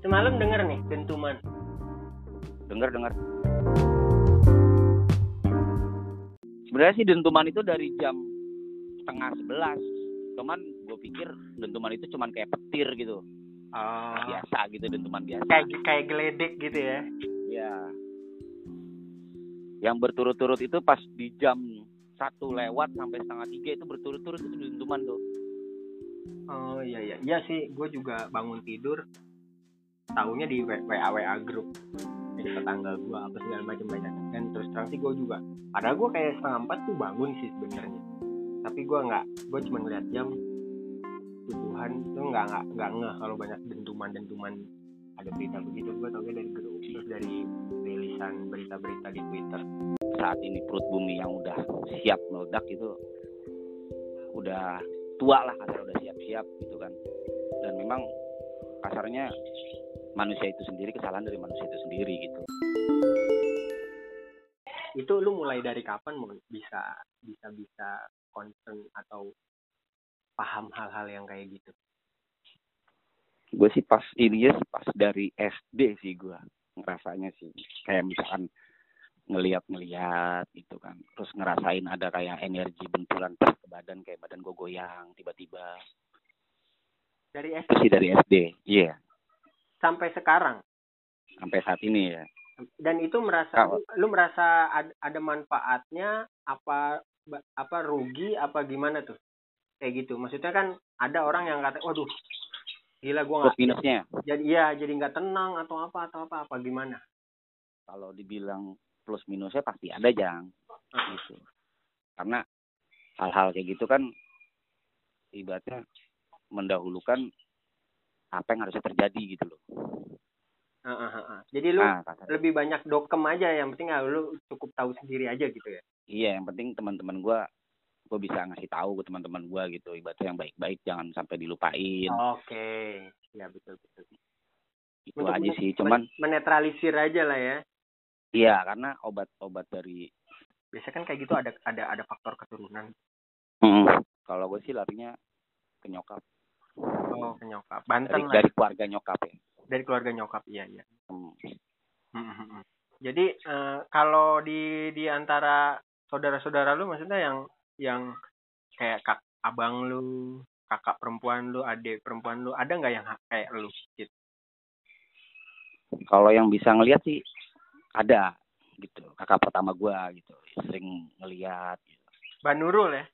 Semalam denger nih dentuman. Dengar dengar. Sebenarnya sih dentuman itu dari jam setengah sebelas. Cuman gue pikir dentuman itu cuman kayak petir gitu. Oh. Biasa gitu dentuman biasa. Kayak kayak geledek gitu ya. Iya. Yang berturut-turut itu pas di jam satu lewat sampai setengah tiga itu berturut-turut itu dentuman tuh. Oh iya iya. Iya sih, gue juga bangun tidur tahunya di WA WA grup dari tetangga gue apa segala macam banyak. Dan terus terang sih gue juga padahal gue kayak setengah empat tuh bangun sih sebenarnya. Tapi gue nggak gue cuma ngeliat jam tujuhan tuh nggak nggak nggak ngeh kalau banyak dentuman dentuman ada berita begitu. Gue taunya dari grup terus dari rilisan berita-berita di twitter. Saat ini perut bumi yang udah siap meledak itu udah tua lah kasar udah siap-siap gitu kan. Dan memang kasarnya manusia itu sendiri kesalahan dari manusia itu sendiri gitu. itu lu mulai dari kapan mau bisa bisa bisa concern atau paham hal-hal yang kayak gitu? Gue sih pas ini ya pas dari SD sih gue ngerasanya sih. Kayak misalkan ngeliat-ngeliat gitu kan. Terus ngerasain ada kayak energi benturan pas ke badan kayak badan gue goyang tiba-tiba. Dari SD sih dari SD iya sampai sekarang. Sampai saat ini ya. Dan itu merasa lu merasa ad- ada manfaatnya apa apa rugi apa gimana tuh? Kayak gitu. Maksudnya kan ada orang yang kata waduh gila gua nggak minusnya. Jadi iya jadi nggak tenang atau apa atau apa apa gimana? Kalau dibilang plus minusnya pasti ada jang. Gitu. Karena hal-hal kayak gitu kan ibaratnya mendahulukan apa yang harusnya terjadi gitu loh. Heeh, heeh. jadi lu nah lebih banyak dokem aja yang penting ah, lu cukup tahu sendiri aja gitu ya? Iya yang penting teman-teman gua gue bisa ngasih tahu ke teman-teman gua gitu ibaratnya yang baik-baik jangan sampai dilupain. Oke. Ya betul betul. Itu Untuk aja men- sih cuman men- menetralisir aja lah ya. Iya karena obat-obat dari biasanya kan kayak gitu ada ada ada faktor keturunan. Mm, kalau gue sih larinya ke nyokap oh ke nyokap. Dari, Banten lah. dari keluarga nyokap ya? Dari keluarga nyokap iya iya. Hmm. Hmm, hmm, hmm. jadi eh, kalau di di antara saudara-saudara lu maksudnya yang yang kayak kak abang lu kakak perempuan lu adik perempuan lu ada nggak yang kayak lu gitu kalau yang bisa ngelihat sih ada gitu. Kakak pertama gua gitu. Sering ngelihat gitu. Banurul ya?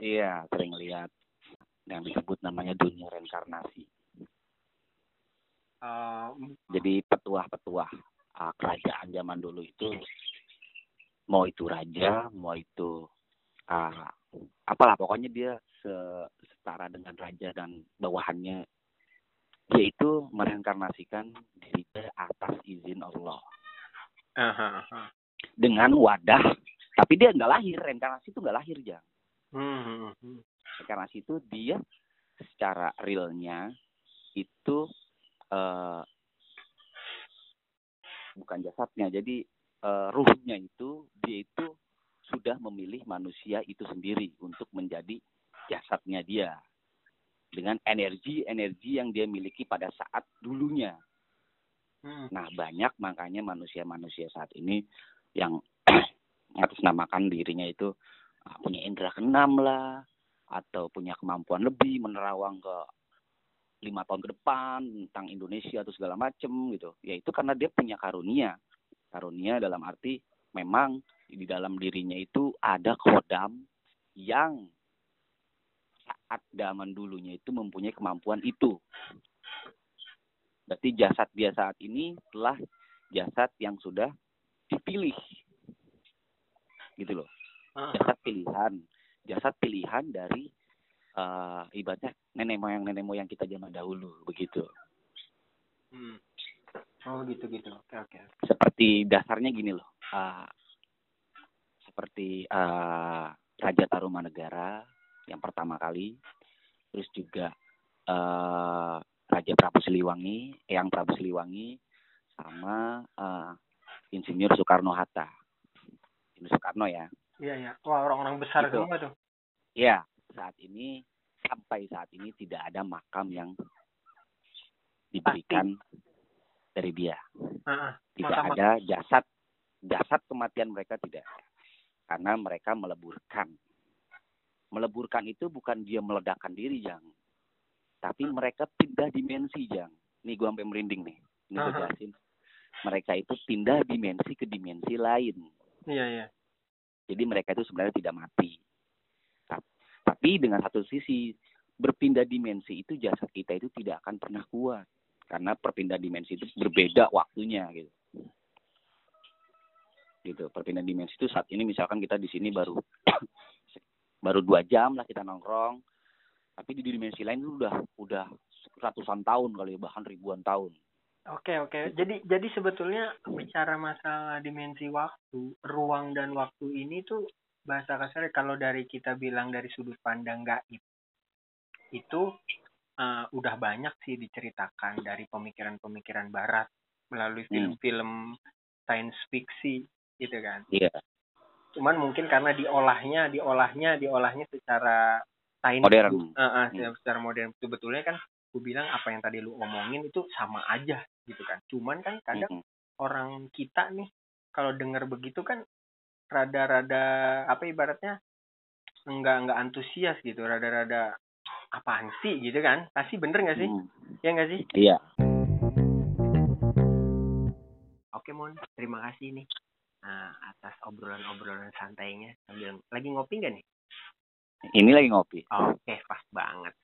Iya sering ngelihat yang disebut namanya dunia reinkarnasi. Eh, jadi petuah-petuah ah, kerajaan zaman dulu itu mau itu raja mau itu ah, apalah pokoknya dia se- setara dengan raja dan bawahannya dia itu mereinkarnasikan dirinya atas izin Allah. Aha, aha. dengan wadah tapi dia nggak lahir reinkarnasi itu nggak lahir jang Hmm, hmm, hmm. reinkarnasi itu dia secara realnya itu eh, bukan jasadnya jadi eh, ruhnya itu dia itu sudah memilih manusia itu sendiri untuk menjadi jasadnya dia dengan energi-energi yang dia miliki pada saat dulunya Hmm. Nah, banyak makanya manusia-manusia saat ini yang mengatasnamakan dirinya itu punya indera keenam lah, atau punya kemampuan lebih menerawang ke lima tahun ke depan tentang Indonesia atau segala macem gitu. Ya itu karena dia punya karunia. Karunia dalam arti memang di dalam dirinya itu ada kodam yang saat zaman dulunya itu mempunyai kemampuan itu. Berarti jasad dia saat ini telah jasad yang sudah dipilih. Gitu loh. Ah, Jasad pilihan. Jasad pilihan dari eh ibaratnya nenek moyang nenek moyang kita zaman dahulu begitu. hmm. Oh gitu gitu. Oke oke. Seperti dasarnya gini loh. ah, seperti eh Raja Tarumanegara yang pertama kali, terus juga eh Raja Prabu Siliwangi, Eyang Prabu Siliwangi, sama eh, Insinyur Soekarno Hatta. Insinyur Soekarno ya. Iya iya. Wah orang-orang besar Gitu. semua tuh. Ya, saat ini sampai saat ini tidak ada makam yang diberikan dari dia. Ah. Tidak Maka- ada jasad jasad kematian mereka tidak ada. Karena mereka meleburkan. Meleburkan itu bukan dia meledakkan diri, Jang. Tapi mereka pindah dimensi, Jang. Nih gua sampai merinding nih. Ini Aha. jelasin. Mereka itu pindah dimensi ke dimensi lain. Iya, iya. Jadi mereka itu sebenarnya tidak mati. Ta- Tapi dengan satu sisi berpindah dimensi itu jasad kita itu tidak akan pernah kuat karena perpindah dimensi itu berbeda waktunya gitu. Gitu. Perpindah dimensi itu saat ini misalkan kita di sini baru baru dua jam lah kita nongkrong, tapi di dimensi lain itu udah udah ratusan tahun kali bahkan ribuan tahun. Oke, oke. Jadi jadi sebetulnya bicara masalah dimensi waktu, ruang dan waktu ini tuh bahasa kasar kalau dari kita bilang dari sudut pandang gaib itu eh, udah banyak sih diceritakan dari pemikiran-pemikiran barat melalui Hmm. film-film science fiksi gitu kan. Iya. Cuman mungkin karena diolahnya, diolahnya, diolahnya secara sains Modern. Eh, Hmm. secara modern sebetulnya kan gue bilang apa yang tadi lu omongin itu sama aja gitu kan. Cuman kan kadang Mm-mm. orang kita nih kalau dengar begitu kan rada-rada apa ibaratnya enggak enggak antusias gitu rada-rada apaan sih? gitu kan. Pasti bener nggak sih? Mm. ya nggak sih? Iya. oke mon. Terima kasih nih nah, atas obrolan-obrolan santainya. Sambil lagi ngopi nggak nih? Ini lagi ngopi. oke pas banget